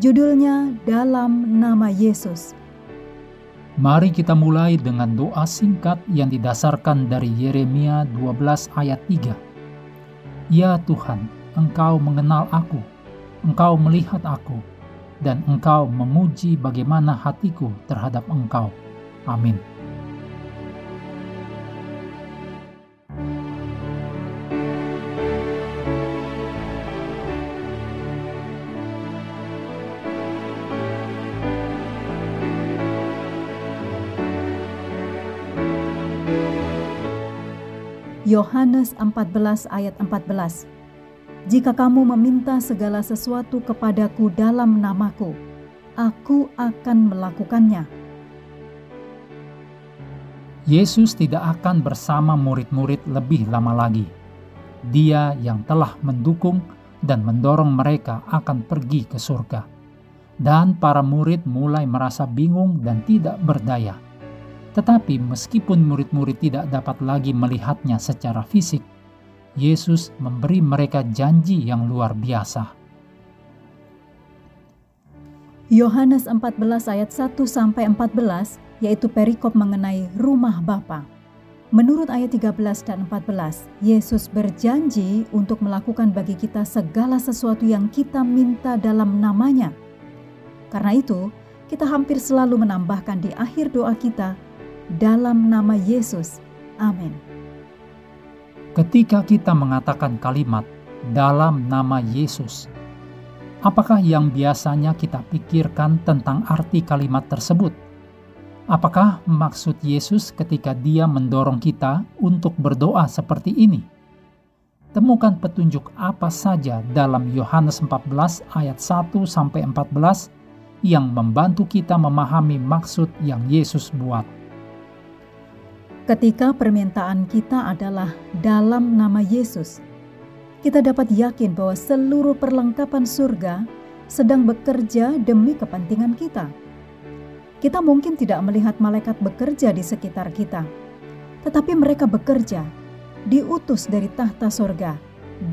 Judulnya Dalam Nama Yesus. Mari kita mulai dengan doa singkat yang didasarkan dari Yeremia 12 ayat 3. Ya Tuhan, Engkau mengenal aku, Engkau melihat aku, dan Engkau menguji bagaimana hatiku terhadap Engkau. Amin. Yohanes 14 ayat 14 Jika kamu meminta segala sesuatu kepadaku dalam namaku, aku akan melakukannya. Yesus tidak akan bersama murid-murid lebih lama lagi. Dia yang telah mendukung dan mendorong mereka akan pergi ke surga. Dan para murid mulai merasa bingung dan tidak berdaya tetapi meskipun murid-murid tidak dapat lagi melihatnya secara fisik, Yesus memberi mereka janji yang luar biasa. Yohanes 14 ayat 1 sampai 14 yaitu perikop mengenai rumah Bapa. Menurut ayat 13 dan 14, Yesus berjanji untuk melakukan bagi kita segala sesuatu yang kita minta dalam namanya. Karena itu, kita hampir selalu menambahkan di akhir doa kita, dalam nama Yesus. Amin. Ketika kita mengatakan kalimat dalam nama Yesus, apakah yang biasanya kita pikirkan tentang arti kalimat tersebut? Apakah maksud Yesus ketika Dia mendorong kita untuk berdoa seperti ini? Temukan petunjuk apa saja dalam Yohanes 14 ayat 1 sampai 14 yang membantu kita memahami maksud yang Yesus buat. Ketika permintaan kita adalah dalam nama Yesus, kita dapat yakin bahwa seluruh perlengkapan surga sedang bekerja demi kepentingan kita. Kita mungkin tidak melihat malaikat bekerja di sekitar kita, tetapi mereka bekerja, diutus dari tahta surga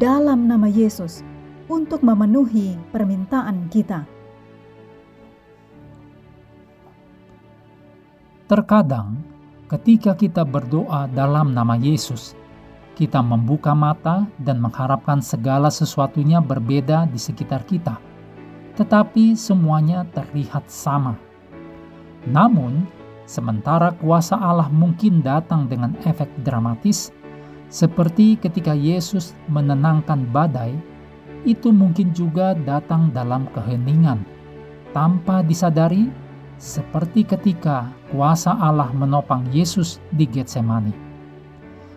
dalam nama Yesus untuk memenuhi permintaan kita. Terkadang Ketika kita berdoa dalam nama Yesus, kita membuka mata dan mengharapkan segala sesuatunya berbeda di sekitar kita, tetapi semuanya terlihat sama. Namun, sementara kuasa Allah mungkin datang dengan efek dramatis, seperti ketika Yesus menenangkan badai, itu mungkin juga datang dalam keheningan, tanpa disadari seperti ketika kuasa Allah menopang Yesus di Getsemani.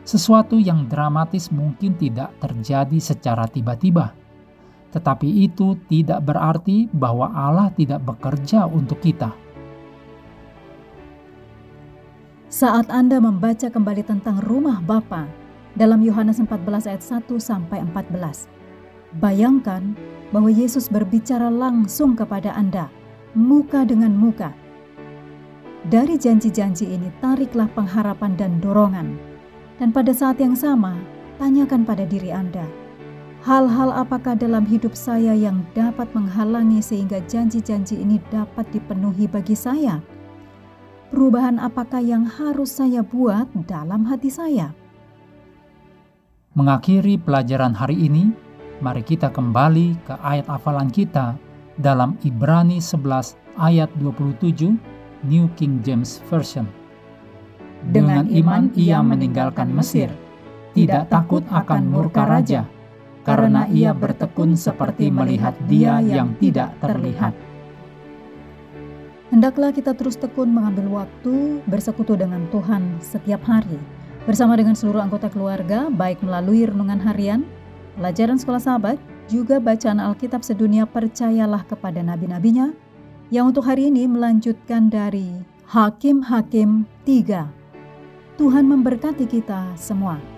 Sesuatu yang dramatis mungkin tidak terjadi secara tiba-tiba, tetapi itu tidak berarti bahwa Allah tidak bekerja untuk kita. Saat Anda membaca kembali tentang rumah Bapa dalam Yohanes 14 ayat 1 sampai 14, bayangkan bahwa Yesus berbicara langsung kepada Anda muka dengan muka. Dari janji-janji ini tariklah pengharapan dan dorongan. Dan pada saat yang sama, tanyakan pada diri Anda, hal-hal apakah dalam hidup saya yang dapat menghalangi sehingga janji-janji ini dapat dipenuhi bagi saya? Perubahan apakah yang harus saya buat dalam hati saya? Mengakhiri pelajaran hari ini, mari kita kembali ke ayat hafalan kita dalam Ibrani 11 ayat 27 New King James Version. Dengan iman ia meninggalkan Mesir, tidak takut akan murka raja, karena ia bertekun seperti melihat dia yang tidak terlihat. Hendaklah kita terus tekun mengambil waktu bersekutu dengan Tuhan setiap hari, bersama dengan seluruh anggota keluarga, baik melalui renungan harian, pelajaran sekolah sahabat, juga bacaan Alkitab sedunia percayalah kepada nabi-nabinya, yang untuk hari ini melanjutkan dari Hakim-Hakim 3. Tuhan memberkati kita semua.